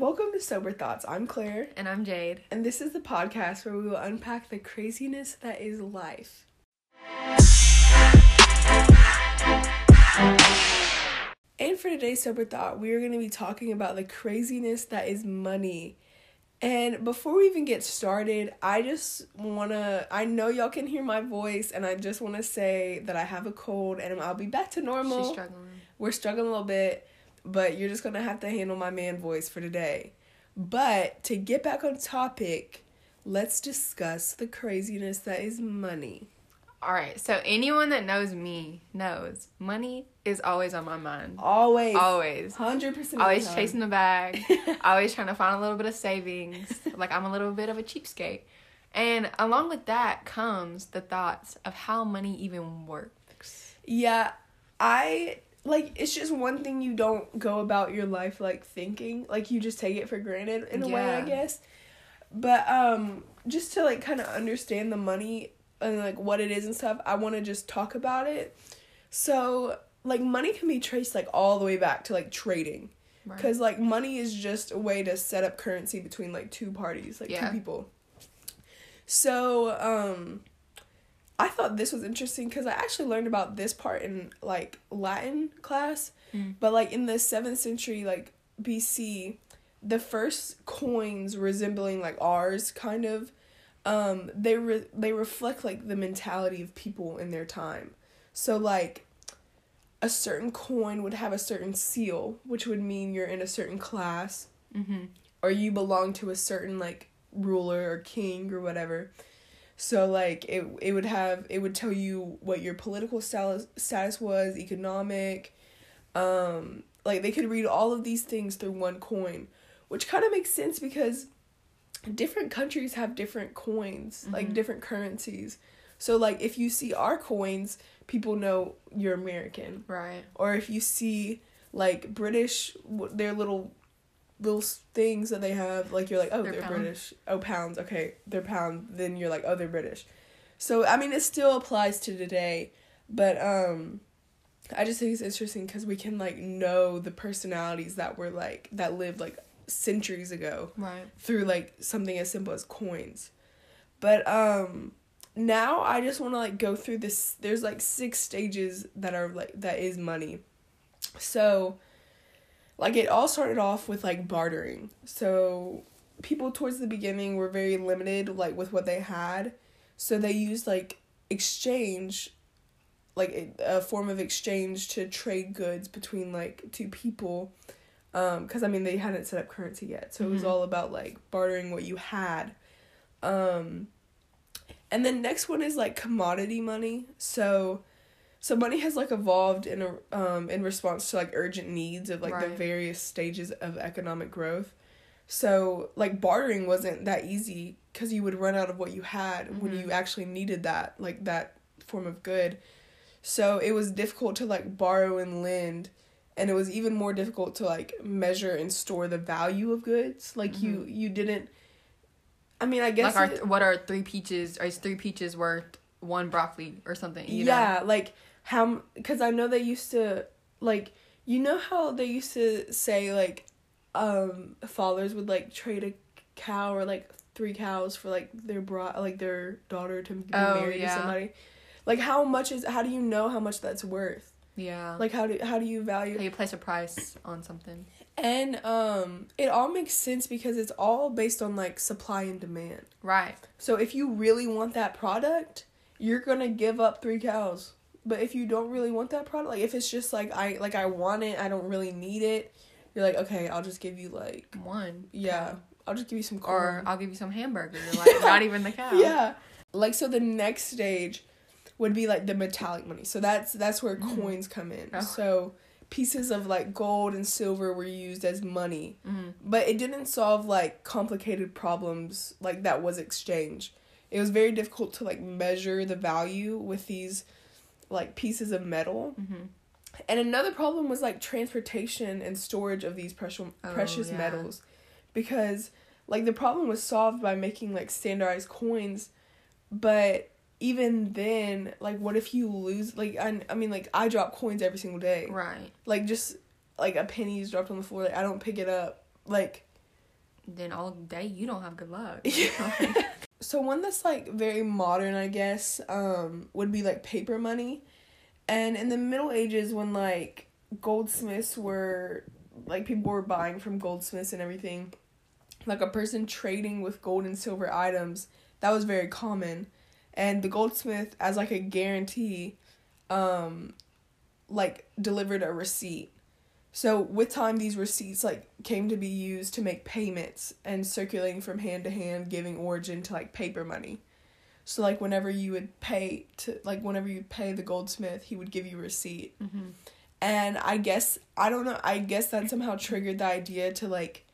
Welcome to Sober Thoughts. I'm Claire, And I'm Jade. and this is the podcast where we will unpack the craziness that is life. And for today's Sober Thought, we are going to be talking about the craziness that is money. And before we even get started, I just want to, I know y'all can hear my voice, and I just want to say that I have a cold and I'll be back to normal. She's struggling. We're struggling a little bit, but you're just gonna have to handle my man voice for today. But to get back on topic, let's discuss the craziness that is money. All right. So anyone that knows me knows money is always on my mind. Always, Always. hundred percent, Always chasing the bag. always trying to find a little bit of savings. Like I'm a little bit of a cheapskate. And along with that comes the thoughts of how money even works. Yeah, I like. It's just one thing you don't go about your life like thinking. Like you just take it for granted in a way, I guess. But um, just to like kind of understand the money and like what it is and stuff, I want to just talk about it. So like money can be traced like all the way back to like trading. Right. Because like money is just a way to set up currency between like two parties, like Yeah. two people. So, um, I thought this was interesting because I actually learned about this part in like Latin class, Mm. but like in the seventh century, like BC, the first coins resembling like ours, kind of, um, they re- they reflect like the mentality of people in their time. So like a certain coin would have a certain seal, which would mean you're in a certain class Mm-hmm. or you belong to a certain like ruler or king or whatever. So like it it would have it would tell you what your political status status was, economic, um like they could read all of these things through one coin, which kind of makes sense because different countries have different coins, like Mhm. different currencies. So like if you see our coins, people know you're American Right. or if you see like British, their little little things that they have, like you're like, oh, They're they're. British. Oh, pounds. Okay, they're pound. Then you're like, oh, they're British. So I mean, it still applies to today, but um, I just think it's interesting because we can like know the personalities that were like that lived like centuries ago Right. through like something as simple as coins. But um now I just want to like go through this there's like six stages that are like that is money. So like it all started off with like bartering. So people towards the beginning were very limited like with what they had. So they used like exchange like a form of exchange to trade goods between like two people um because i mean they hadn't set up currency yet so it was Mhm. all about like bartering what you had um and then next one is like commodity money so so money has like evolved in a um in response to like urgent needs of like the various stages of economic growth so like bartering wasn't that easy because you would run out of what you had when Mhm. you actually needed that like that form of good so it was difficult to like borrow and lend and it was even more difficult to like measure and store the value of goods like you you didn't i mean i guess like, it- what are three peaches? Are three peaches worth one broccoli or something? You yeah like how because i know they used to like you know how they used to say like um fathers would like trade a cow or like three cows for like their bro like their daughter to be Oh, married yeah. to somebody like how much is how do you know how much that's worth Yeah. like how do how do you value how you place a price on something. And um it all makes sense because it's all based on like supply and demand. Right. So if you really want that product, you're going to give up 3 cows. But if you don't really want that product, like if it's just like I like I want it, I don't really need it, you're like, "Okay, I'll just give you like One. yeah. I'll just give you some Or. I'll give you some hamburger. Like not even the cow. yeah. Like so the next stage would be like the metallic money. So that's that's where Mm. coins come in. Oh. So pieces of like gold and silver were used as money. Mhm. But it didn't solve like complicated problems like that was exchange. It was very difficult to like measure the value with these like pieces of metal. Mhm. And another problem was like transportation and storage of these precious Oh, precious yeah. metals because like the problem was solved by making like standardized coins but even then like what if you lose like I, I mean like I drop coins every single day Right. like just like a penny is dropped on the floor like I don't pick it up like then all day you don't have good luck. so one that's like very modern, I guess, um, would be like paper money. And in the Middle Ages, when like goldsmiths were like people were buying from goldsmiths and everything, like a person trading with gold and silver items, that was very common. And the goldsmith, as like a guarantee, um, like delivered a receipt. So with time, these receipts like came to be used to make payments and circulating from hand to hand, giving origin to like paper money. So like whenever you would pay to like whenever you pay the goldsmith, he would give you a receipt. Mm-hmm. And I guess I don't know. I guess that somehow triggered the idea to like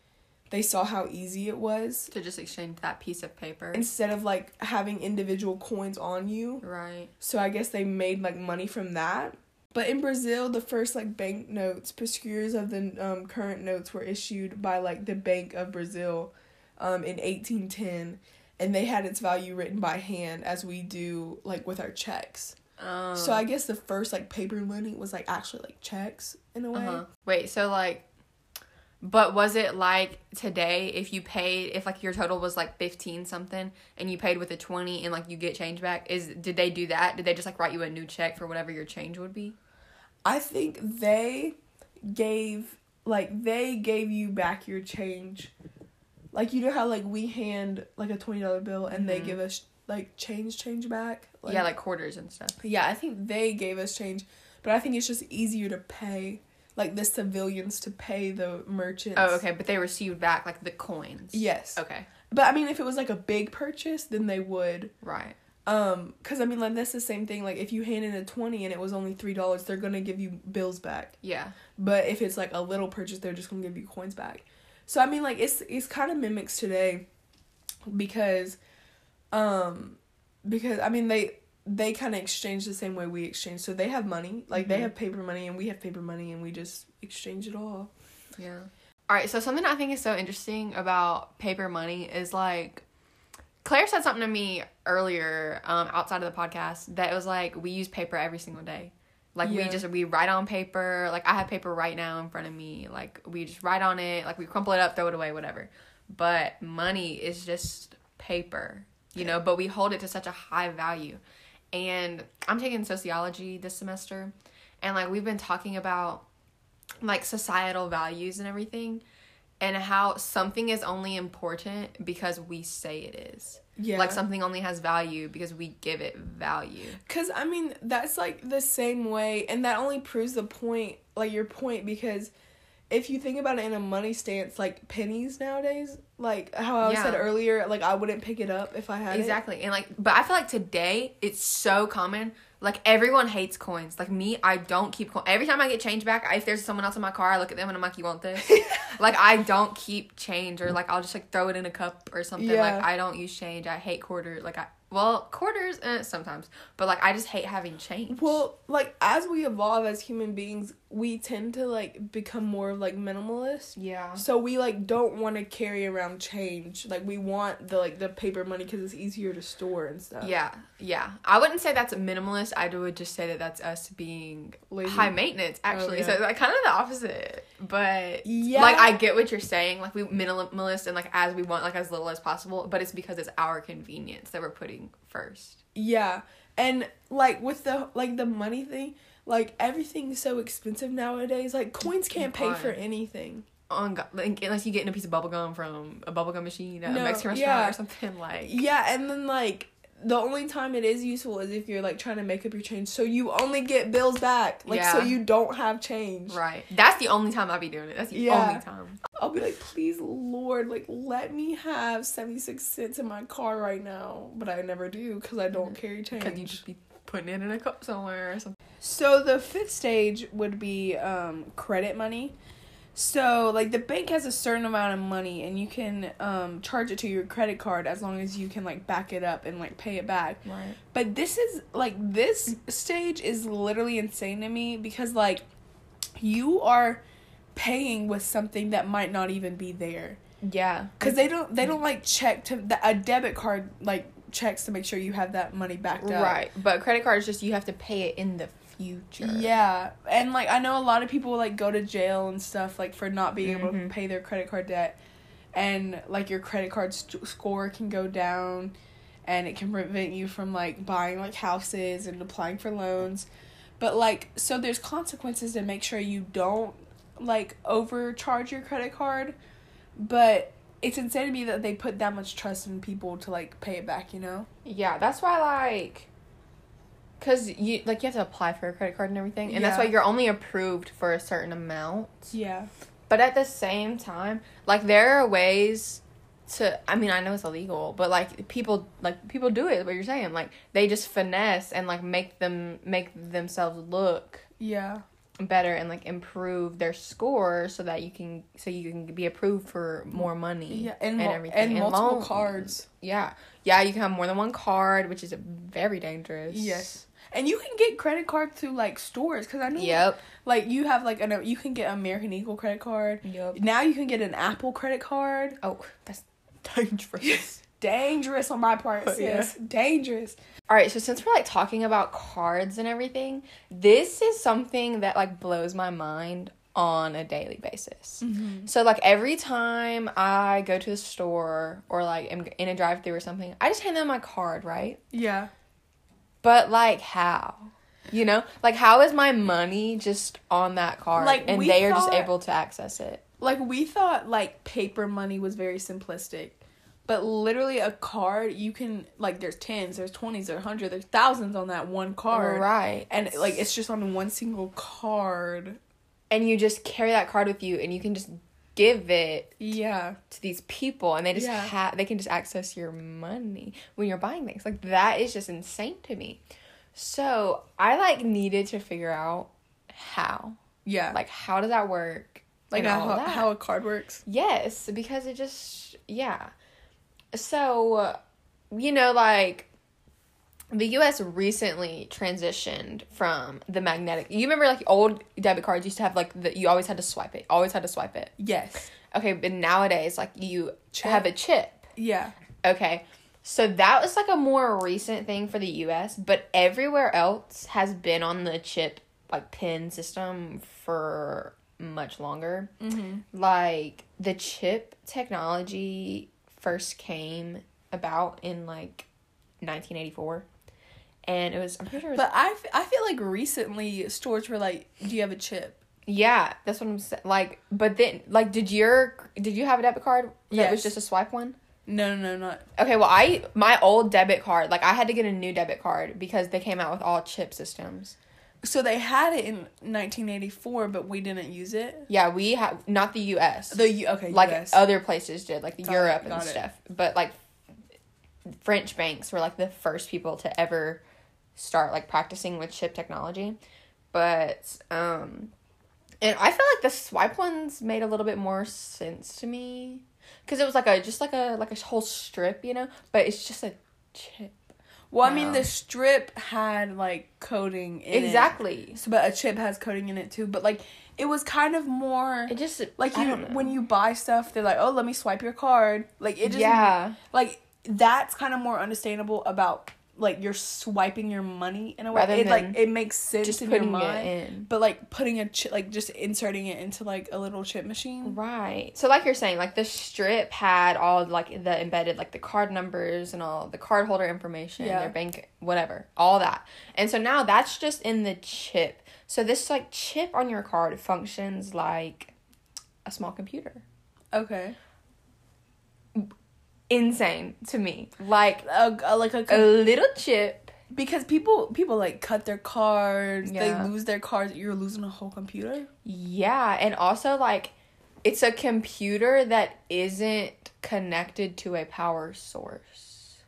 they saw how easy it was to just exchange that piece of paper instead of like having individual coins on you. Right. So I guess they made like money from that. But in Brazil, the first like banknotes, proscriers of the um, current notes were issued by like the Bank of Brazil um, in 1810 and they had its value written by hand as we do like with our checks. Um, So I guess the first like paper money was like actually like checks in a way. uh-huh. Wait, so like, but was it like today if you paid if like your total was like fifteen something and you paid with a twenty and like you get change back? Is did they do that? Did they just like write you a new check for whatever your change would be? I think they gave like they gave you back your change. Like you know how like we hand like a twenty dollar bill and they Mhm. give us like change change back. yeah, like quarters and stuff. yeah, I think they gave us change, but I think it's just easier to pay like the civilians to pay the merchants. Oh, okay, but they received back like the coins. Yes, Okay. but I mean, if it was like a big purchase, then they would. Right. Um, cause I mean, like that's the same thing. Like if you hand in a twenty and it was only three dollars, they're gonna give you bills back. Yeah. But if it's like a little purchase, they're just gonna give you coins back. So I mean, like it's it's kind of mimics today, because, um, because I mean they they kind of exchange the same way we exchange. So they have money, like they Mhm. have paper money, and we have paper money, and we just exchange it all. Yeah. All right. So something I think is so interesting about paper money is like Claire said something to me earlier um, outside of the podcast that it was like we use paper every single day. Like we just we write on paper. Like I have paper right now in front of me. Like we just write on it. Like we crumple it up, throw it away, whatever. But money is just paper, you know. But we hold it to such a high value. And I'm taking sociology this semester, and like we've been talking about like societal values and everything and how something is only important because we say it is Yeah, like something only has value because we give it value Cause I mean that's like the same way, and that only proves the point, like your point, because if you think about it in a money stance, like pennies nowadays, like how I Yeah. said earlier, like I wouldn't pick it up if I had it. exactly and like but i feel like today it's so common like everyone hates coins. Like me i don't keep coins every time i get change back if there's someone else in my car i look at them and i'm like you want this? Like i don't keep change or like i'll just like throw it in a cup or something. Yeah. like i don't use change. I hate quarters like i well quarters eh, sometimes. But like i just hate having change. Well, like as we evolve as human beings, we tend to like become more of like minimalist. yeah So we like don't want to carry around change. Like we want the like the paper money because it's easier to store and stuff. Yeah, yeah. I wouldn't say that's a minimalist. I would just say that that's us being Lazy. high maintenance, oh, actually. Oh, yeah. So like kind of the opposite. But Yeah. like I get what you're saying. Like we minimalist and like as we want like as little as possible. But it's because it's our convenience that we're putting first. Yeah. And like with the like the money thing, like everything's so expensive nowadays. Like coins can't pay for anything. On God, like, unless you get in a piece of bubble gum from a bubblegum machine at No, a Mexican restaurant yeah. or something like. Yeah, and then like the only time it is useful is if you're like trying to make up your change. So you only get bills back. Like so you don't have change. Right. That's the only time I'll be doing it. That's the Yeah. only time. I'll be like, please, Lord, like, let me have 76 cents in my car right now. But I never do because I don't mm-hmm. carry change. Because you just be putting it in a cup somewhere or something. So the fifth stage would be um, credit money. So like the bank has a certain amount of money and you can um, charge it to your credit card as long as you can like back it up and like pay it back. Right. But this is like this stage is literally insane to me because like you are paying with something that might not even be there. Yeah. Cuz they don't they don't like check to the, a debit card like checks to make sure you have that money backed up. Right. But credit card is just you have to pay it in the future. Yeah, and like I know a lot of people like go to jail and stuff like for not being able to Mhm. pay their credit card debt, and like your credit card st- score can go down and it can prevent you from like buying like houses and applying for loans but like so there's consequences to make sure you don't like overcharge your credit card but it's insane to me that they put that much trust in people to like pay it back you know Yeah, that's why like cuz you like you have to apply for a credit card and everything. And that's why you're only approved for a certain amount. yeah. But at the same time, like there are ways to I mean, I know it's illegal, but like people like people do it, what you're saying. Like they just finesse and like make them make themselves look yeah. better and like improve their score so that you can so you can be approved for more money yeah and, and everything and multiple loan- cards. Yeah. Yeah you can have more than one card which is very dangerous. Yes and you can get credit cards through like stores because i know yep like you have like an you can get American Eagle credit card. yep Now you can get an Apple credit card. oh that's dangerous Dangerous on my part, Oh, sis. yeah. Dangerous. all right so since we're like talking about cards and everything this is something that like blows my mind on a daily basis mm-hmm. So like every time I go to the store or like am in a drive through or something, I just hand them my card, right? Yeah. But like how? You know? Like how is my money just on that card Like, and they are just able to access it? Like we thought like paper money was very simplistic. But literally a card you can like there's tens, there's twenties, there's hundreds, there's thousands on that one card. Right. And like it's just on one single card. and you just carry that card with you and you can just give it Yeah. to these people and they just Yeah. have they can just access your money when you're buying things. Like that is just insane to me. So, I like needed to figure out how. Yeah. Like how does that work? like how, how a card works. Yes, because it just yeah. So, you know, like the U.S. recently transitioned from the magnetic. You remember, like old debit cards used to have like the you always had to swipe it. Always had to swipe it. Yes. Okay, but nowadays, like you Chip. have a chip. Yeah. Okay. So that was like a more recent thing for the US, but everywhere else has been on the chip like pin system for much longer. Mm-hmm. Like the chip technology first came about in like 1984. And it was I'm pretty sure it was, But I, f- I feel like recently stores were like, "Do you have a chip?" yeah, that's what I'm saying. Like but then like did your did you have a debit card that was just a swipe one? No, no, no, not. Okay, well, I my old debit card, like I had to get a new debit card because they came out with all chip systems. So they had it in 1984, but we didn't use it. Yeah, we have not the U.S. The U- okay, like US. other places did, like Got Europe it, and got it. stuff. But like French banks were like the first people to ever start like practicing with chip technology. But um, and I feel like the swipe ones made a little bit more sense to me because it was like a just like a like a whole strip, you know. But it's just a chip. well, I mean, the strip had like coating in it. exactly. So, but a chip has coating in it too. But like, it was kind of more It just like you when you buy stuff, they're like, "Oh, let me swipe your card." Like it just yeah like that's kind of more understandable about like you're swiping your money in a way. Rather it like it makes sense just in your mind. it in. But like putting a chip, like just inserting it into like a little chip machine. Right. So like you're saying, like the strip had all like the embedded like the card numbers and all the card holder information, Yeah. their bank whatever, all that. And so now that's just in the chip. So this like chip on your card functions like a small computer. Okay. Insane to me. Like A, a- like a, a little chip. because people people like cut their cards, Yeah. they lose their cards. You're losing a whole computer. Yeah, and also like it's a computer that isn't connected to a power source.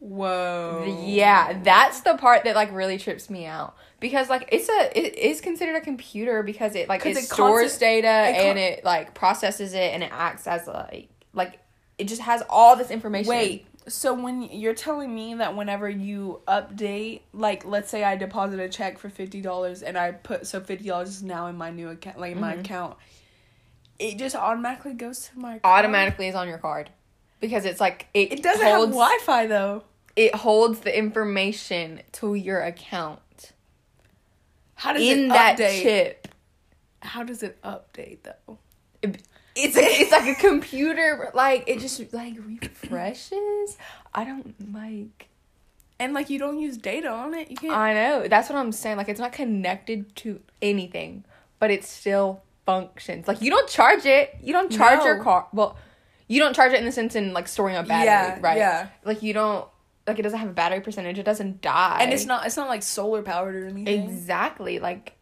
Whoa. Yeah, that's the part that like really trips me out because like it's a it is considered a computer because it like it, it stores data it con- and it like processes it and it acts as like like it just has all this information. Wait. So when you're telling me that whenever you update, like let's say I deposit a check for fifty dollars and I put so fifty dollars is now in my new account, like in my mm-hmm. account, it just automatically goes to my card? automatically is on your card because it's like it, It doesn't holds, have Wi-Fi though. It holds the information to your account How does in it that update? chip. How does it update though? It's a, it's like a computer like it just like refreshes. I don't like And like you don't use data on it. You can't. I know. That's what I'm saying. Like it's not connected to anything, but it still functions. Like you don't charge it. You don't charge your car. Well, you don't charge it in the sense in like storing a battery, Yeah, right? yeah. Like you don't like it doesn't have a battery percentage. It doesn't die. and it's not. It's not like solar powered or anything. exactly like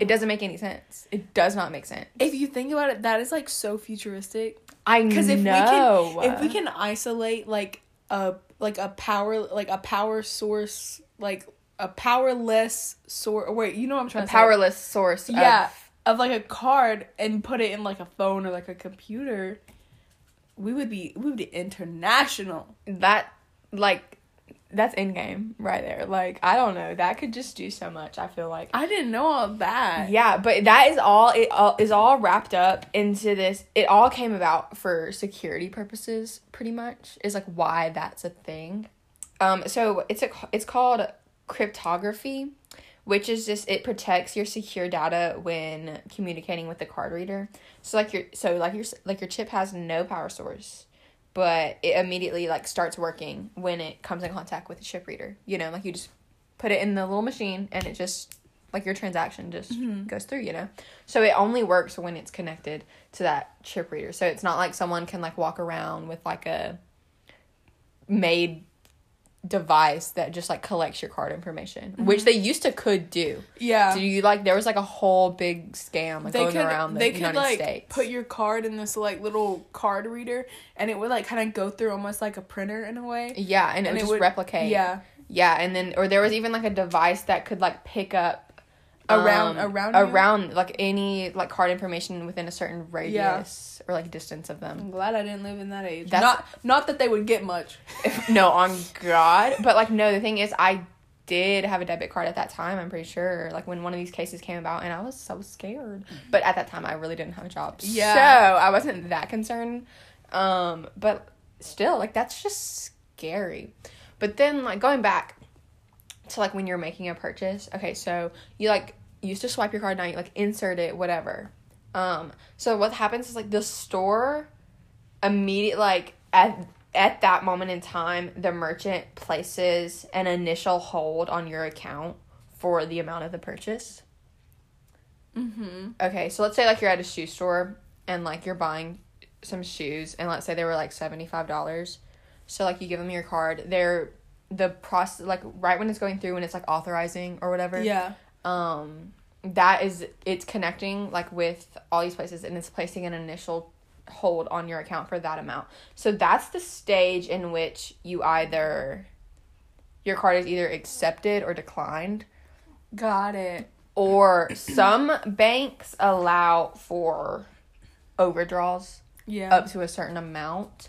it doesn't make any sense. It does not make sense. If you think about it, that is like so futuristic. I know. Because if we can, if we can isolate like a like a power like a power source like a powerless source. Wait, you know what I'm trying a to powerless source. Yeah, Of, of like a card and put it in like a phone or like a computer. We would be we would be international. that like that's in game right there. Like I don't know. That could just do so much. I feel like. I didn't know all that. Yeah, but that is all it all is all wrapped up into this. It all came about for security purposes, pretty much. Is like why that's a thing. Um, so it's a it's called cryptography, which is just it protects your secure data when communicating with the card reader. So like your so like your like your chip has no power source, but it immediately like starts working when it comes in contact with the chip reader. You know, like you just put it in the little machine and it just like your transaction just mm-hmm. goes through, you know. So it only works when it's connected to that chip reader. So it's not like someone can like walk around with like a made device that just like collects your card information, mm-hmm. which they used to could do. Yeah. Do you like there was like a whole big scam like they going could around the they could like States. put your card in this like little card reader and it would like kind of go through almost like a printer in a way. yeah, and, it would just replicate. Yeah. Yeah, and then or there was even like a device that could like pick up Around- um, around you? around like any like card information within a certain radius or like distance of them. I'm glad I didn't live in that age. That's- not not that they would get much. no, on God. But like no, the thing is I did have a debit card at that time, I'm pretty sure. Like when one of these cases came about and I was so scared. But at that time I really didn't have a job. Yeah. So I wasn't that concerned. Um, but still, like that's just scary. But then like going back to like when you're making a purchase, okay, so you like used to swipe your card now you like insert it, whatever. Um, so what happens is like the store immediate like at at that moment in time the merchant places an initial hold on your account for the amount of the purchase Mm-hmm. okay so let's say like you're at a shoe store and like you're buying some shoes and let's say they were like $75 so like you give them your card they're the process like right when it's going through when it's like authorizing or whatever Yeah. um that is it's connecting like with all these places and it's placing an initial hold on your account for that amount so that's the stage in which you either your card is either accepted or declined Got it. or some banks allow for overdraws Yeah. up to a certain amount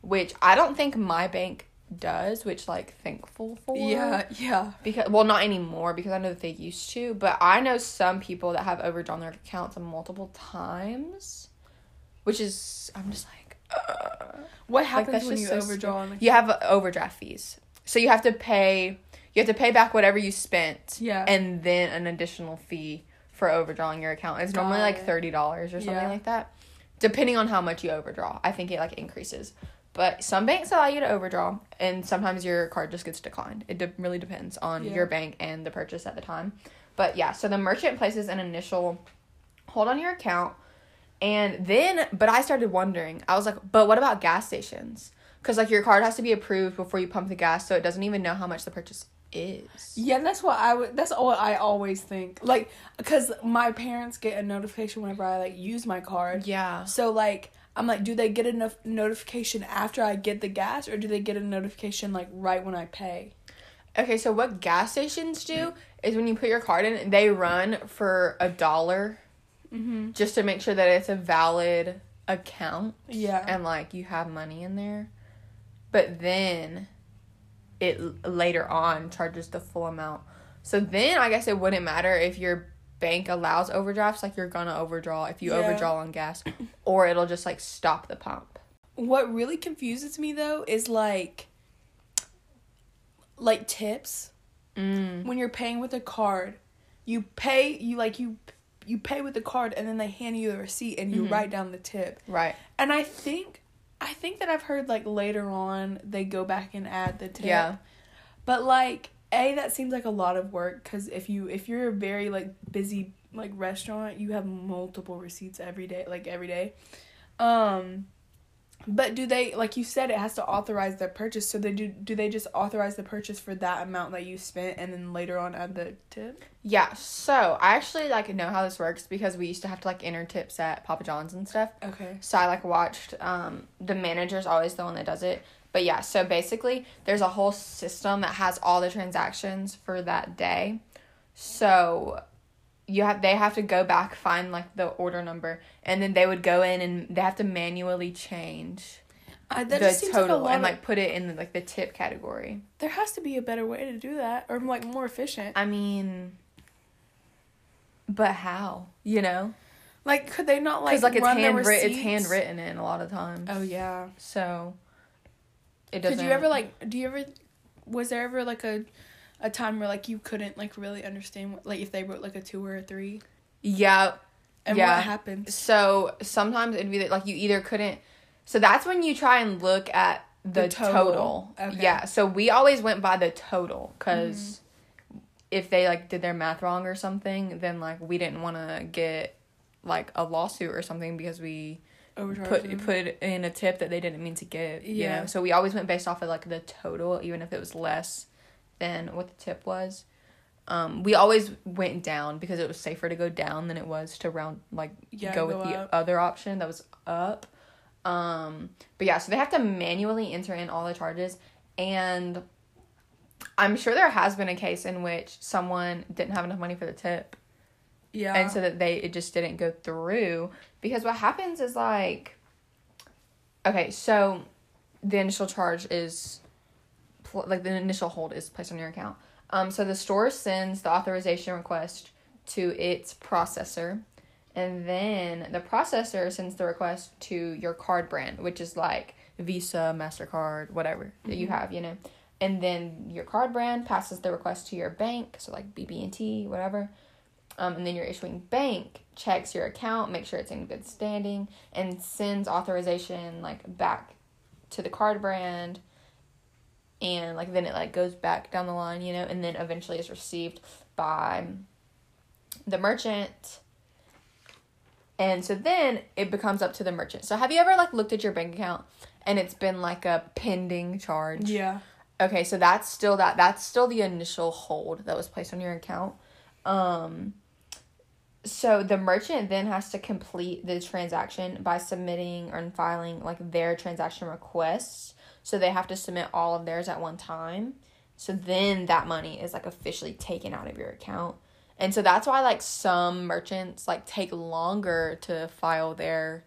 which i don't think my bank does which like thankful for yeah. Yeah. because well not anymore because i know that they used to but i know some people that have overdrawn their accounts multiple times which is i'm just like uh. What happens that's when you so overdraw? you have overdraft fees so you have to pay you have to pay back whatever you spent Yeah. and then an additional fee for overdrawing your account it's normally Got like it. $30 or something Yeah. like that depending on how much you overdraw i think it like increases but some banks allow you to overdraw and sometimes your card just gets declined it de- really depends on Yeah. your bank and the purchase at the time but yeah so the merchant places an initial hold on your account and then but i started wondering i was like but what about gas stations because like your card has to be approved before you pump the gas so it doesn't even know how much the purchase is Yeah, that's what I would. That's what I always think. Like, cause my parents get a notification whenever I like use my card. yeah So like, I'm like, do they get a no- notification after I get the gas, or do they get a notification like right when I pay? Okay, so what gas stations do is when you put your card in, they run for a dollar Mm-hmm. just to make sure that it's a valid account Yeah. and like you have money in there. But then it later on charges the full amount. So then I guess it wouldn't matter if your bank allows overdrafts, like you're gonna overdraw if you Yeah. overdraw on gas, or it'll just like stop the pump. What really confuses me though is like, like tips. Mm. when you're paying with a card, you pay you like you you pay with the card and then they hand you the receipt and you Mhm. write down the tip. Right. And I think I think that I've heard like later on they go back and add the tip. Yeah. But like a that seems like a lot of work cuz if you if you're a very like busy like restaurant, you have multiple receipts every day like every day. Um but do they like you said it has to authorize the purchase so they do do they just authorize the purchase for that amount that you spent and then later on add the tip? Yeah. So I actually like know how this works because we used to have to like enter tips at Papa John's and stuff. Okay. So I like watched um the manager's always the one that does it. But yeah, so basically there's a whole system that has all the transactions for that day. So you have they have to go back find like the order number and then they would go in and they have to manually change Uh, that the just seems like a total lot and like put it in like the tip category. there has to be a better way to do that or like more efficient. I mean but how? You know? Like could they not like Because like, it's handwritten it's handwritten in a lot of times. Oh yeah. So it doesn't Did you ever like? Do you ever? Was there ever like a, a time where like you couldn't like really understand what, like if they wrote like a two or a three? Yeah, And Yeah. what happened? So sometimes it'd be like you either couldn't. So that's when you try and look at the, The total. total. Okay. Mm-hmm. Yeah. So we always went by the total because if they like did their math wrong or something, then like we didn't want to get like a lawsuit or something because we put put in a tip that they didn't mean to give. You Yeah. know. So we always went based off of like the total, even if it was less than what the tip was. Um, we always went down because it was safer to go down than it was to round like Yeah, go, go with the other option that was up. Um, but yeah, so they have to manually enter in all the charges, and I'm sure there has been a case in which someone didn't have enough money for the tip, Yeah. and so that they it just didn't go through because what happens is like, okay, so the initial charge is like the initial hold is placed on your account. Um, so the store sends the authorization request to its processor, and then the processor sends the request to your card brand, which is like Visa, Mastercard, whatever that you have, you know. And then your card brand passes the request to your bank, so like BB&T, whatever. Um, and then your issuing bank checks your account, make sure it's in good standing, and sends authorization like back to the card brand and like then it like goes back down the line, you know, and then eventually is received by the merchant. And so then it becomes up to the merchant. So have you ever like looked at your bank account and it's been like a pending charge? yeah. Okay, so that's still that that's still the initial hold that was placed on your account. Um so the merchant then has to complete the transaction by submitting or filing like their transaction requests. So they have to submit all of theirs at one time. So then that money is like officially taken out of your account. And so that's why like some merchants like take longer to file their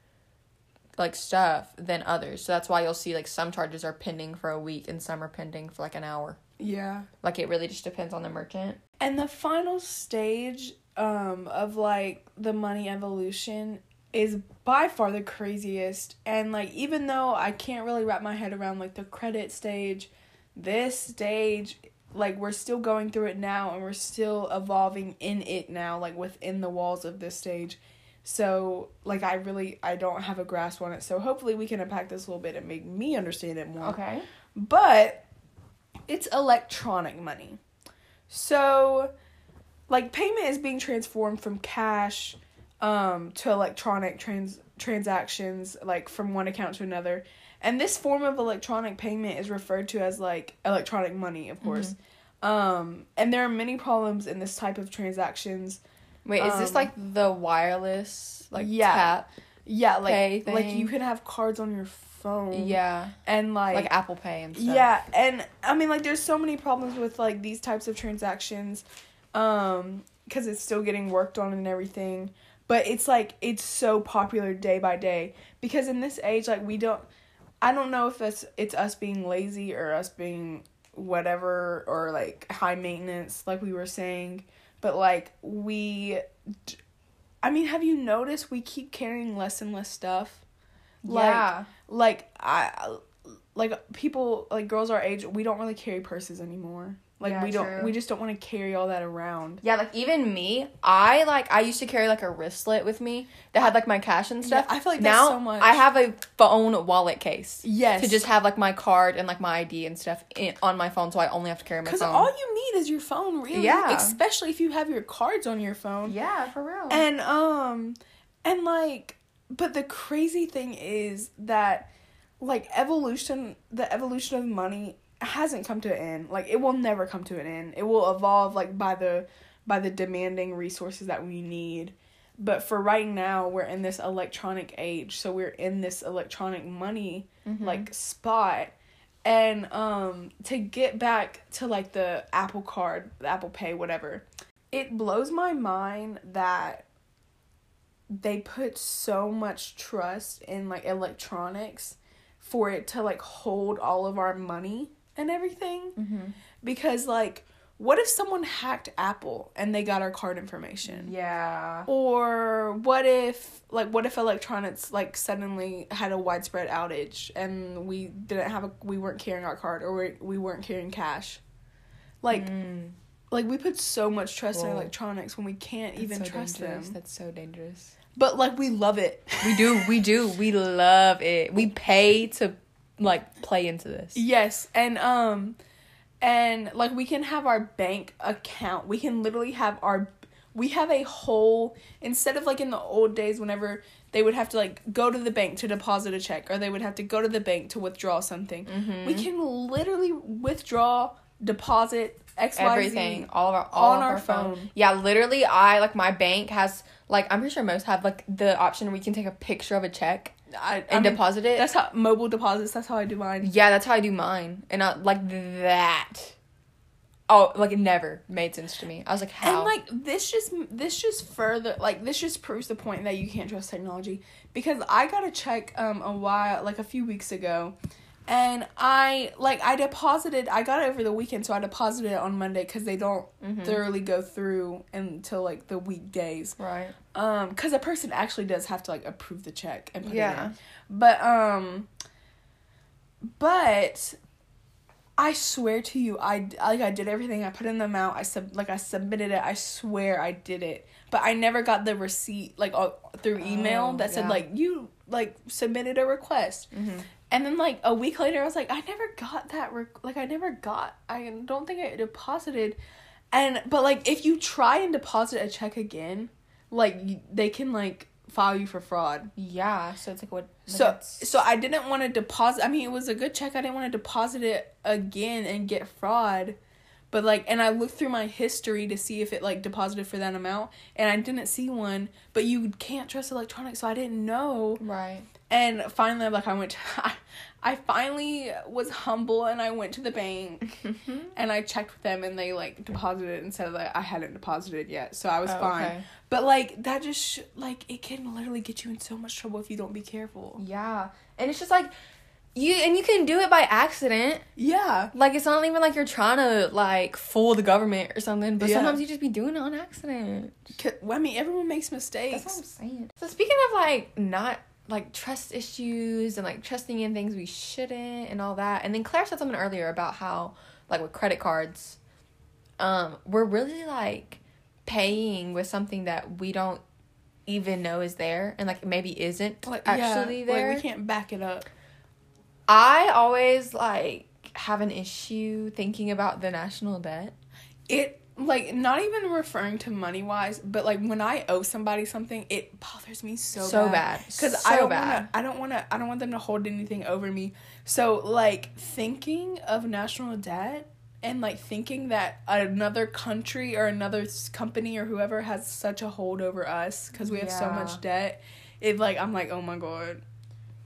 like stuff than others. So that's why you'll see like some charges are pending for a week and some are pending for like an hour. Yeah. Like it really just depends on the merchant. And the final stage um of like the money evolution is by far the craziest and like even though I can't really wrap my head around like the credit stage, this stage like we're still going through it now and we're still evolving in it now like within the walls of this stage. So like I really I don't have a grasp on it. So hopefully we can unpack this a little bit and make me understand it more Okay. but it's electronic money. So, like payment is being transformed from cash um, to electronic trans transactions, like from one account to another. And this form of electronic payment is referred to as like electronic money, of course. Um, and there are many problems in this type of transactions. Wait, is this Um, like the wireless like Yeah. tap? Yeah, like like you can have cards on your phone. Yeah. and Like Apple Pay and stuff. Yeah, and I mean like there's so many problems with like these types of transactions um cuz it's still getting worked on and everything. But it's like it's so popular day by day because in this age like we don't I don't know if it's it's us being lazy or us being whatever or like high maintenance like we were saying, but like we d- I mean, have you noticed we keep carrying less and less stuff? Like, yeah. like I like people like girls our age we don't really carry purses anymore Like Yeah, we don't true. we just don't want to carry all that around. Yeah, like even me, I like I used to carry like a wristlet with me that had like my cash and stuff. Yeah, I feel like that's now so much. I have a phone wallet case. Yes. To just have like my card and like my ID and stuff in, on my phone, so I only have to carry my Cuz phone. all you need is your phone, really. Yeah. Especially if you have your cards on your phone. yeah, for real. And um and like but the crazy thing is that like evolution the evolution of money hasn't come to an end. Like it will never come to an end. It will evolve like by the by the demanding resources that we need. But for right now, we're in this electronic age. So we're in this electronic money like spot. And um to get back to like the Apple card, the Apple Pay, whatever. It blows my mind that they put so much trust in like electronics for it to like hold all of our money and everything Mhm. because like what if someone hacked apple and they got our card information Yeah. or what if like what if electronics like suddenly had a widespread outage and we didn't have a we weren't carrying our card or we, we weren't carrying cash like Mm. like we put so much trust in electronics when we can't That's even so trust dangerous. them That's so dangerous. but like we love it We do, we do, we love it. We pay to like play into this. Yes, and um and like we can have our bank account. We can literally have our we have a whole instead of like in the old days whenever they would have to like go to the bank to deposit a check or they would have to go to the bank to withdraw something. Mm-hmm. We can literally withdraw, deposit XYZ. everything all of our all on of our our phone. phone. yeah literally i like my bank has like i'm pretty sure most have like the option where you can take a picture of a check I, and I mean, deposit it? That's how mobile deposits. That's how I do mine. yeah that's how i do mine. And I, like that. Oh like it never made sense to me. I was like how? And like this just this just further like this just proves the point that you can't trust technology. Because I got a check um a while like a few weeks ago and I like I deposited I got it over the weekend so I deposited it on Monday cuz they don't Mhm. thoroughly go through until like the weekdays. right Um cuz a person actually does have to like approve the check and put it Yeah. in. But um but I swear to you, I like I did everything. I put in the amount. I sub like I submitted it. I swear I did it, but I never got the receipt like uh, through email Oh, that said yeah. like you like submitted a request. mm-hmm. And then like a week later, I was like, I never got that. Re- like I never got. I don't think I deposited. And but like if you try and deposit a check again, like they can like file you for fraud. yeah so it's like what like So it's- so I didn't want to deposit. I mean, it was a good check. I didn't want to deposit it again and get fraud. But like, and I looked through my history to see if it like deposited for that amount, and I didn't see one. But you can't trust electronics, so I didn't know. right And finally, like, I went. To, I, I finally was humble, and I went to the bank, mm-hmm. and I checked with them, and they like deposited and said that I hadn't deposited yet, so I was Oh, fine. okay. But like that just sh- like it can literally get you in so much trouble if you don't be careful. yeah and it's just like you and you can do it by accident Yeah. like it's not even like you're trying to like fool the government or something but Yeah. sometimes you just be doing it on accident I mean, everyone makes mistakes. That's what I'm saying. So speaking of like not like trust issues and like trusting in things we shouldn't and all that, and then Claire said something earlier about how like with credit cards, um, we're really like paying with something that we don't even know is there and like maybe isn't Like actually yeah, there. Like we can't back it up. I always like have an issue thinking about the national debt. It like not even referring to money wise, but like when I owe somebody something, it bothers me so So bad. bad. because So I don't bad. wanna, I don't want to I don't want them to hold anything over me. So like thinking of national debt and like thinking that another country or another company or whoever has such a hold over us because we have so much debt, it like I'm like oh my god.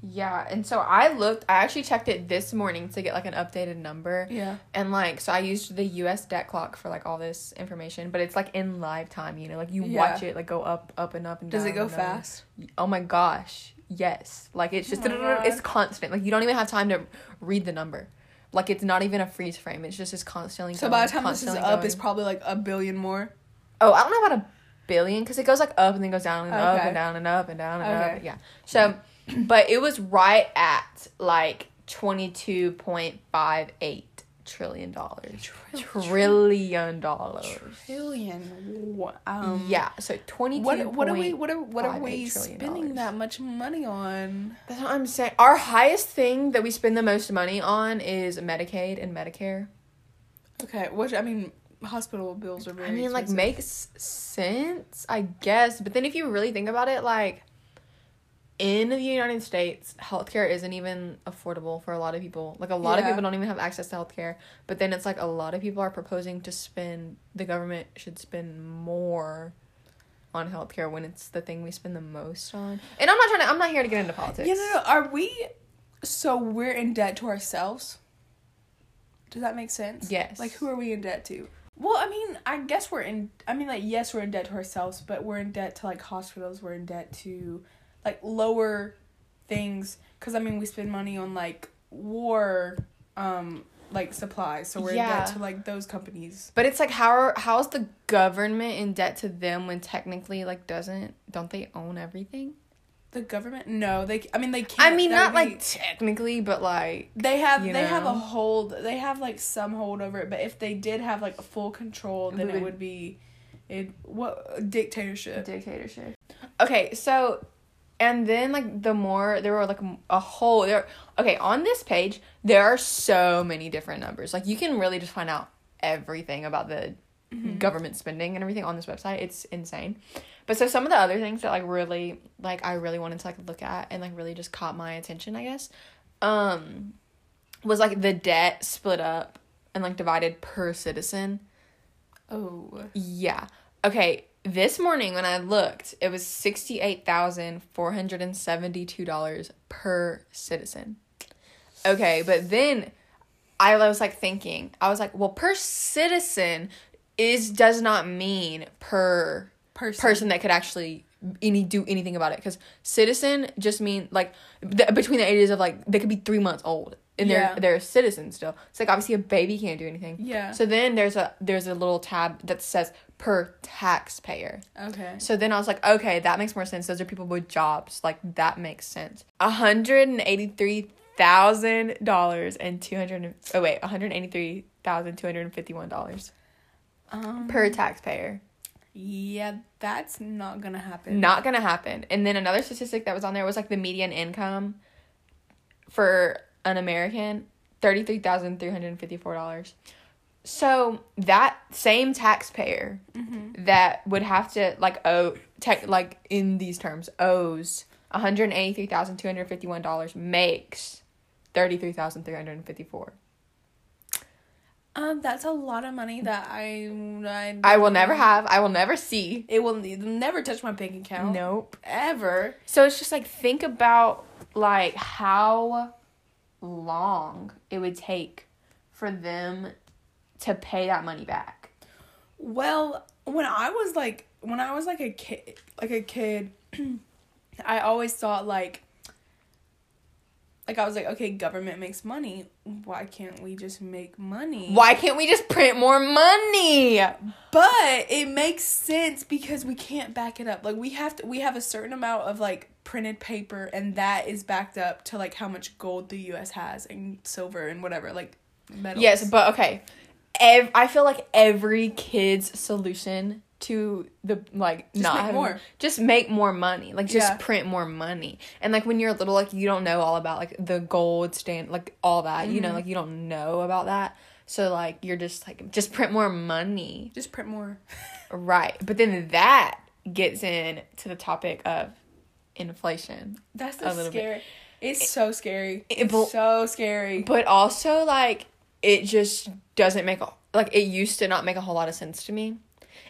Yeah, and so I looked. I actually checked it this morning to get like an updated number. Yeah. And like, so I used the U.S. debt clock for like all this information, but it's like in live time. You know, like you Yeah. watch it like go up, up and up and Does it go fast? Oh my gosh, yes. Like it's just Oh it's constant. Like you don't even have time to read the number. Like it's not even a freeze frame. It's just it's constantly. So going, by the time this is up, it's probably like a billion more. Oh, I don't know about a billion because it goes like up and then goes down and up and down and up and down and Okay. up. Yeah. So, but it was right at like twenty two point five eight trillion dollars. Trill- Trillion dollars. Trillion. Um, yeah, so twenty two. What what are we what are what are we spending dollars. that much money on? That's what I'm saying. Our highest thing that we spend the most money on is Medicaid and Medicare. Okay, which I mean, hospital bills are very. I mean, like makes sense, I guess. But then if you really think about it, like in the United States, healthcare isn't even affordable for a lot of people. Like a lot of people don't even have access to healthcare. But then it's like a lot of people are proposing to spend the government should spend more on healthcare when it's the thing we spend the most on. And I'm not trying to I'm not here to get into politics. Yeah, no, no. Are we? So we're in debt to ourselves. Does that make sense? Yes. Like, who are we in debt to? Well, I mean, I guess we're in. I mean, like, yes, we're in debt to ourselves, but we're in debt to like hospitals. We're in debt to like lower things because I mean, we spend money on like war, um, like supplies. So we're in debt to like those companies. But it's like how are, how is the government in debt to them when technically like doesn't don't they own everything? The government? No, they. I mean, they can't. I mean, not be- like technically, but like They have they have a hold. They have like some hold over it, but if they did have like a full control, then it would- would be, it what dictatorship. dictatorship. Okay, so and then like the more there were like a whole there. Okay, on this page there are so many different numbers. Like you can really just find out everything about the government spending and everything on this website. It's insane. But so some of the other things that like really like I really wanted to like look at and like really just caught my attention, I guess. Um was like the debt split up and like divided per citizen. Oh, Yeah. Okay. This morning when I looked, it was sixty eight thousand four hundred and seventy two dollars per citizen. Okay, but then I was like thinking, I was like, well, per citizen is does not mean per person. person that could actually any do anything about it because citizen just mean like th- between the ages of like they could be three months old and Yeah. they're they're citizens still. It's like obviously a baby can't do anything. Yeah. So then there's a there's a little tab that says per taxpayer. Okay. So then I was like, okay, that makes more sense. Those are people with jobs. Like that makes sense. A hundred and eighty three thousand dollars and two hundred oh wait, one hundred eighty three thousand two hundred and fifty one dollars Um. per taxpayer. Yeah, that's not gonna happen. Not gonna happen. And then another statistic that was on there was like the median income for an American, thirty three thousand three hundred fifty four dollars. So that same taxpayer Mm-hmm. that would have to like owe tech like in these terms owes one hundred eighty three thousand two hundred fifty one dollars makes thirty three thousand three hundred fifty four. Um, that's a lot of money that I I, I will never have. I will never see. It will never touch my bank account. Nope. Ever. So it's just like think about like how long it would take for them to pay that money back. Well, when I was like when I was like a kid like a kid, I always thought like like I was like, okay, government makes money. Why can't we just make money? Why can't we just print more money? But it makes sense because we can't back it up. Like we have to we have a certain amount of like printed paper and that is backed up to like how much gold the US has and silver and whatever, like metals. Yes, but okay. Ev- I feel like every kid's solution to the like Just not make having- more. just make more money like just Yeah. print more money and like when you're little like you don't know all about like the gold stand like all that you know Mhm. like you don't know about that so like you're just like just print more money just print more. right but then that gets in to the topic of inflation That's A the little bit. scary. It's so scary. it- It's but- so scary. but also like it just doesn't make a like it used to not make a whole lot of sense to me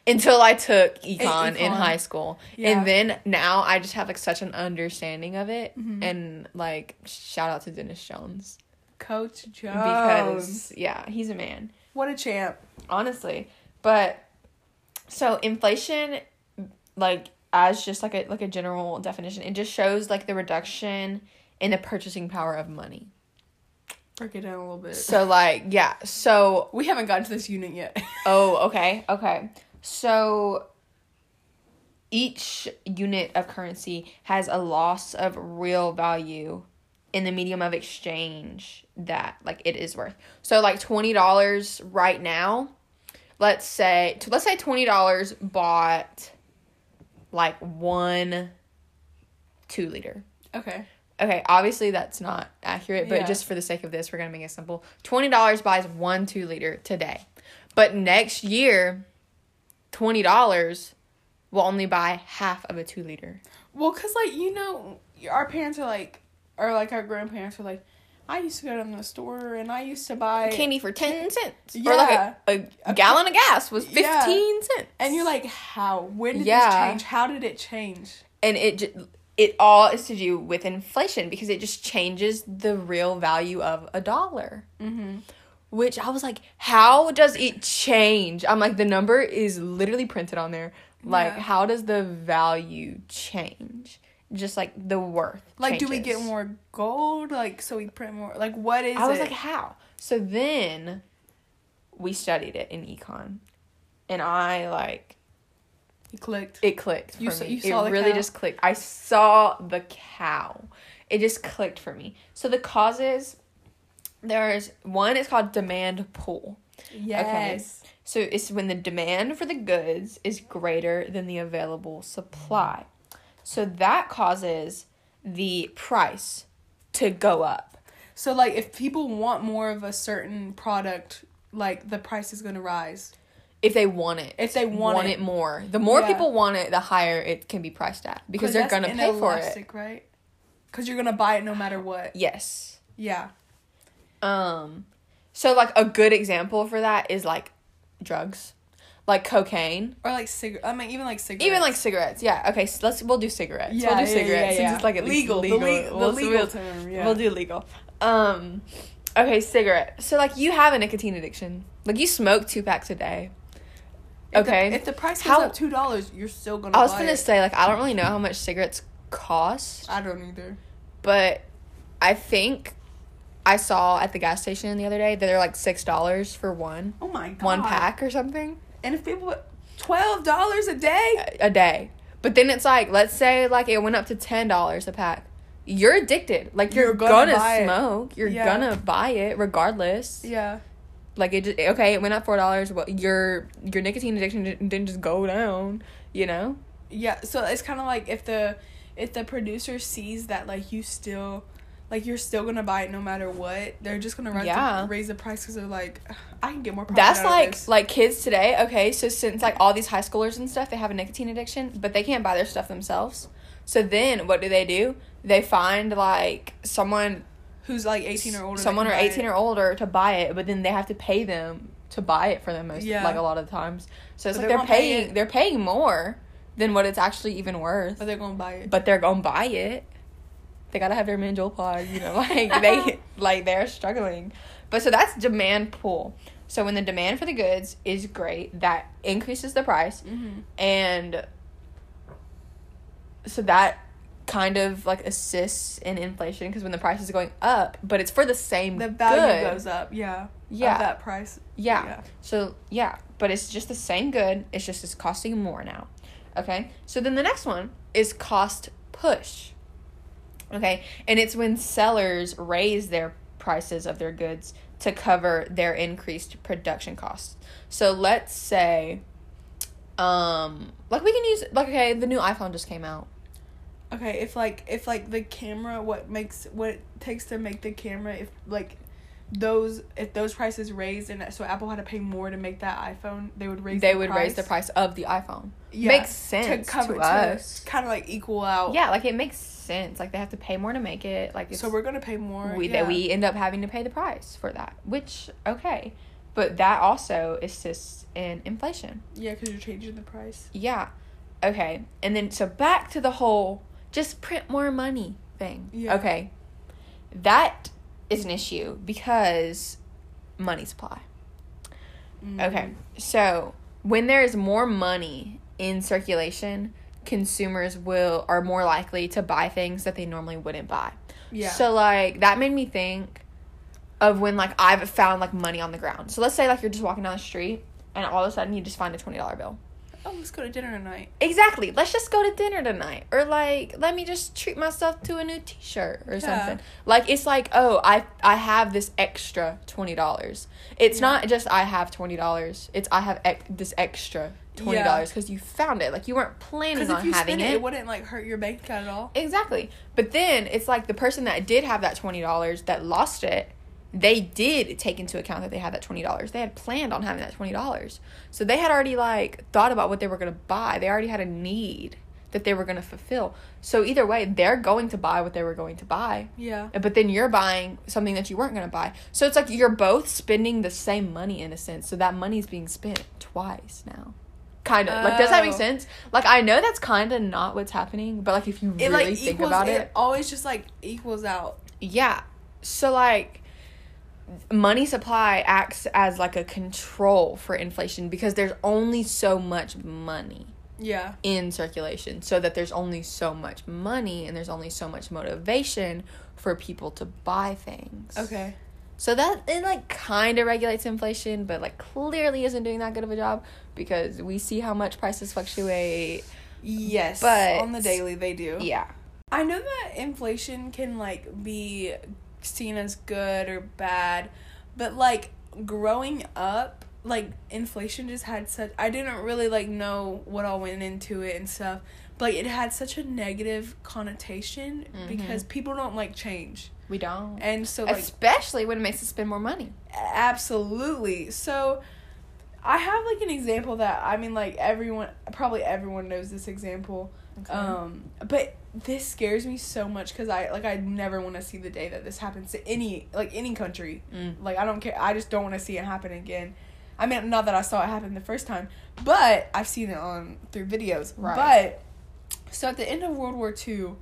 until I took econ, in high school. Yeah. And then now I just have like such an understanding of it Mhm. and like shout out to Dennis Jones Coach Jones. because yeah, he's a man. what a champ. Honestly. But so inflation like as just like a like a general definition, it just shows like the reduction in the purchasing power of money. Break it down a little bit. So like yeah, so we haven't gotten to this unit yet. Oh, okay, okay. So each unit of currency has a loss of real value in the medium of exchange that like it is worth. So like twenty dollars right now, let's say let's say twenty dollars bought like one two liter. Okay. Okay, obviously that's not accurate, but Yeah. just for the sake of this, we're gonna make it simple. Twenty dollars buys one two liter today, but next year, twenty dollars will only buy half of a two liter. Well, cause like you know, our parents are like, or like our grandparents are like, I used to go down to the store and I used to buy Candy for ten cents, or like a, a gallon of gas was Yeah. fifteen cents, And you're like, how? When did Yeah. this change? How did it change? and it ju- it all is to do with inflation because it just changes the real value of a dollar. Mm-hmm. Which I was like, how does it change? I'm like, the number is literally printed on there. Like, Yeah. how does the value change? Just like the worth. Like, do we get more gold? Like, so we print more? Like, what is I was it? like, how? So then we studied it in econ. And I like you clicked. it clicked for You saw- me. you saw it really cow? just clicked. I saw the cow. It just clicked for me. So the causes there's one is called demand pull. Yes. So it's when the demand for the goods is greater than the available supply. So that causes the price to go up. So like, if people want more of a certain product, like the price is gonna rise. If they want it. If they want, it. more. The more Yeah. people want it, the higher it can be priced at because they're to pay for it. right? Because you're gonna buy it no matter what. Yes. Yeah. Um so like a good example for that is like drugs. Like cocaine. Or like cig. I mean, even like cigarettes. Even like cigarettes. Yeah. Okay, so let's we'll do cigarettes. yeah, we'll do yeah, cigarettes yeah, since yeah. it's like at legal, legal. the, le- the We'll- legal we'll- term. Yeah. We'll do legal. Um okay, cigarette. So like you have a nicotine addiction. Like you smoke two packs a day. If the- Okay. if the price goes up two dollars, you're still gonna. I was gonna it. say like I don't really know how much cigarettes cost, I don't either. but I think I saw at the gas station the other day that they're like six dollars for one Oh my god. one pack or something And if people, twelve dollars a day. a day. But then it's like let's say like it went up to ten dollars a pack. You're addicted. Like you're, You're gonna, gonna buy it. smoke. You're Yeah. gonna buy it regardless. Yeah. Like it just okay. It went up four dollars. Well, your your nicotine addiction didn't just go down. You know. Yeah. So it's kind of like if the if the producer sees that like you still like you're still gonna buy it no matter what, they're just gonna raise, Yeah. the, raise the price because they're like, I can get more. Profit That's like this." like kids today. Okay, so since like all these high schoolers and stuff, they have a nicotine addiction, but they can't buy their stuff themselves. So then what do they do? They find like someone who's like eighteen or older. someone or 18 or older to buy it, but then they have to pay them to buy it for them most Yeah. like a lot of the times. So it's But like they're they're gonna pay paying they're paying more than what it's actually even worth. but they're gonna buy it. But they're gonna buy it. They gotta have their manjol pod, you know, like they like they're struggling. But so that's demand pull. So when the demand for the goods is great, that increases the price Mm-hmm. and so that kind of like assists in inflation because when the price is going up, but it's for the same The value good. goes up. Yeah. Yeah. Of that price. Yeah. Yeah. So yeah, but it's just the same good. It's just it's costing more now. Okay. So then the next one is cost push. Okay, and it's when sellers raise their prices of their goods to cover their increased production costs. So let's say, um, like we can use like okay, the new iPhone just came out. Okay, if like if like the camera, what makes what it takes to make the camera, if like those if those prices raised and so Apple had to pay more to make that iPhone, they would raise. They the would raise the price of the iPhone. Yeah, Makes sense to cover to us. kind of like equal out. Yeah, like it makes sense. Like they have to pay more to make it. Like it's, So we're gonna pay more. we yeah. that we end up having to pay the price for that, which okay, but that also assists in inflation. Yeah, because you're changing the price. Yeah, okay, and then so back to the whole just print more money thing. Yeah. Okay, that is an issue because money supply. Mm. Okay, so when there is more money in circulation, consumers will are more likely to buy things that they normally wouldn't buy. Yeah. So like that made me think of when like I've found like money on the ground. So let's say like you're just walking down the street and all of a sudden you just find a twenty dollar bill. Oh, let's go to dinner tonight. Exactly. Let's just go to dinner tonight. Or like, let me just treat myself to a new t-shirt or Yeah. something. Like it's like, oh, I I have this extra $20. It's Yeah. not just I have $20. It's I have ex- this extra $20 Yeah. cuz you found it. Like you weren't planning on having it, it. it wouldn't like hurt your bank account at all. Exactly. But then it's like the person that did have that $20 that lost it, they did take into account that they had that $20. They had planned on having that $20. So they had already like thought about what they were going to buy. They already had a need that they were going to fulfill. So either way, they're going to buy what they were going to buy. Yeah. But then you're buying something that you weren't going to buy. So it's like you're both spending the same money in a sense. So that money's being spent twice now. Kind of. Like does that make Oh. sense? Like I know that's kind of not what's happening, but like if you It really like think equals about it, it, always just like equals out. yeah. So like money supply acts as like a control for inflation because there's only so much money Yeah. in circulation so that there's only so much money and there's only so much motivation for people to buy things. Okay. So that it like kind of regulates inflation, but like clearly isn't doing that good of a job because we see how much prices fluctuate. Yes. But- on the daily they do. Yeah. I know that inflation can like be seen as good or bad, but like growing up, like inflation just had such I didn't really like know what all went into it and stuff. But like, it had such a negative connotation mm-hmm. because people don't like change. We don't. And so like Especially when it makes us spend more money. Absolutely. So I have like an example that I mean like everyone probably everyone knows this example. Um but this scares me so much cuz I like I never want to see the day that this happens to any like any country. Mm. Like I don't care. I just don't want to see it happen again. I mean not that I saw it happen the first time, but I've seen it on through videos. Right. But so at the end of World War II,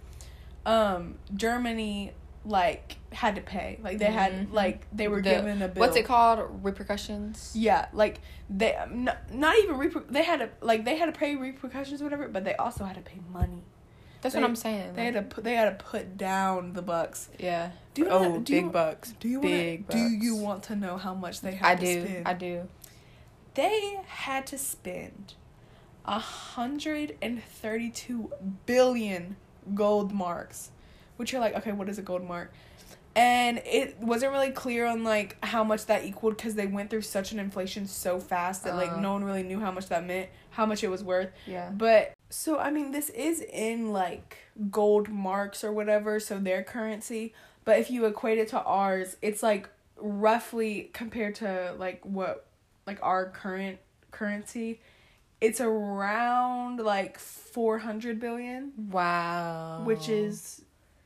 um Germany like had to pay. Like they had Mhm. like they were The- given a bill. What's it called? Repercussions. Yeah, like they not, not even reper- they had to like they had to pay repercussions or whatever, but they also had to pay money. That's They- what I'm saying. They had to put they had to put down the bucks. yeah. Do you oh, wanna- do big you- bucks. Do you Big want do you want to know how much they had I to do. spend? I do. They had to spend a hundred and thirty-two billion gold marks, which you're like, okay, what is a gold mark? And it wasn't really clear on like how much that equaled because they went through such an inflation so fast that like Uh. no one really knew how much that meant, how much it was worth. Yeah. But so I mean, this is in like gold marks or whatever, so their currency. But if you equate it to ours, it's like roughly compared to like what like our current currency, it's around like four hundred billion, Wow. which is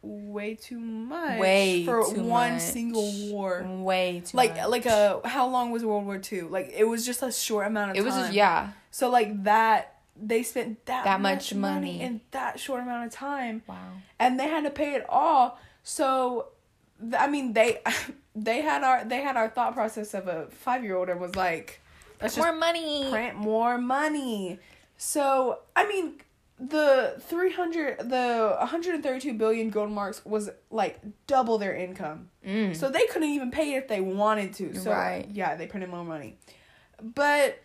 way too much Way for too one much. single war. way too Like much. like a how long was World War Two? Like it was just a short amount of It was time. just yeah. So like that they spent that, That much, much money. money. in that short amount of time Wow. and they had to pay it all. So th- I mean they they had our they had our thought process of a 5-year-old and was like More money. print more money. So I mean the 300 the 132 billion gold marks was like double their income. Mm. So they couldn't even pay it if they wanted to. So Right. yeah, they printed more money. But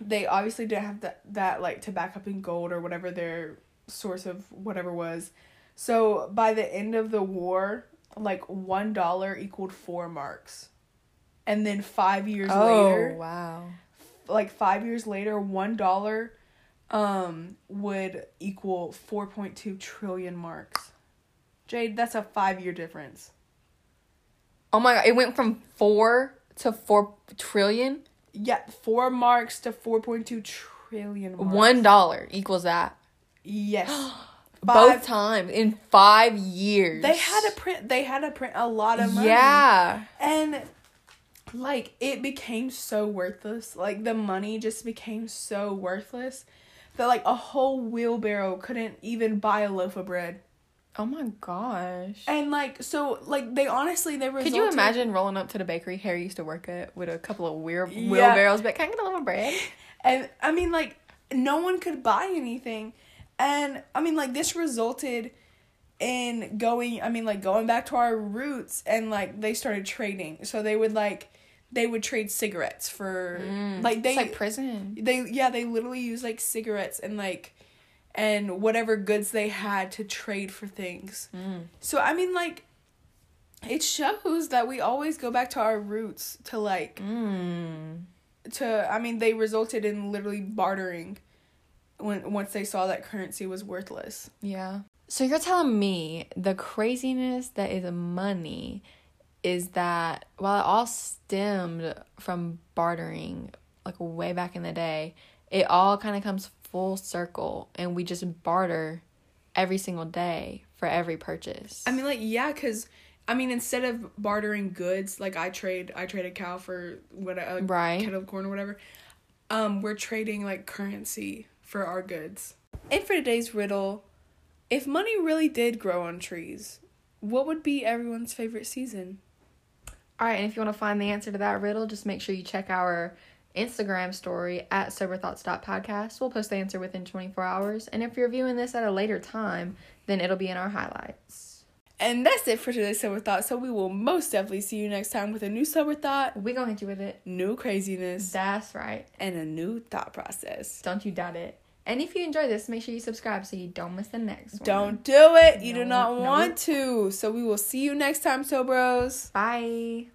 they obviously didn't have that that like to back up in gold or whatever their source of whatever was. So by the end of the war, like one dollar equaled four marks. And then five years oh later wow. like five years later, one dollar um would equal four point two trillion marks. Jade, that's a five year difference. Oh my god! It went from four to four trillion. Yeah, four marks to four point two trillion. Marks. One dollar equals that. Yes. Both times in five years. They had to print. They had to print a lot of money. Yeah. and like it became so worthless. Like the money just became so worthless that like a whole wheelbarrow couldn't even buy a loaf of bread. Oh my gosh. And like so, like they honestly they were. Could you imagine rolling up to the bakery Harry used to work at with a couple of wheel Yeah. wheelbarrows? But can I get a loaf of bread? And I mean, like, no one could buy anything. And I mean, like, this resulted in going, I mean, like, going back to our roots and, like, they started trading. So they would, like, they would trade cigarettes for Mm, like they it's like prison. they yeah they literally use like cigarettes and like and whatever goods they had to trade for things. Mm. So I mean like it shows that we always go back to our roots to like Mm. to I mean they resulted in literally bartering when once they saw that currency was worthless. Yeah. So you're telling me the craziness that is money is that while it all stemmed from bartering like way back in the day, it all kind of comes full circle and we just barter every single day for every purchase. I mean like yeah cuz I mean instead of bartering goods like I trade I trade a cow for what a Right. kettle of corn or whatever. Um we're trading like currency for our goods. And for today's riddle, if money really did grow on trees, what would be everyone's favorite season? All right, and if you want to find the answer to that riddle, just make sure you check our Instagram story at soberthoughts.podcast. We'll post the answer within 24 hours. And if you're viewing this at a later time, then it'll be in our highlights. And that's it for today's sober thought. So we will most definitely see you next time with a new sober thought, We gonna hit you with it. new craziness, That's right. and a new thought process. Don't you doubt it. And if you enjoy this, make sure you subscribe so you don't miss the next one. Don't do it. You do No, not no. want to. So we will see you next time, Sobros. Bye.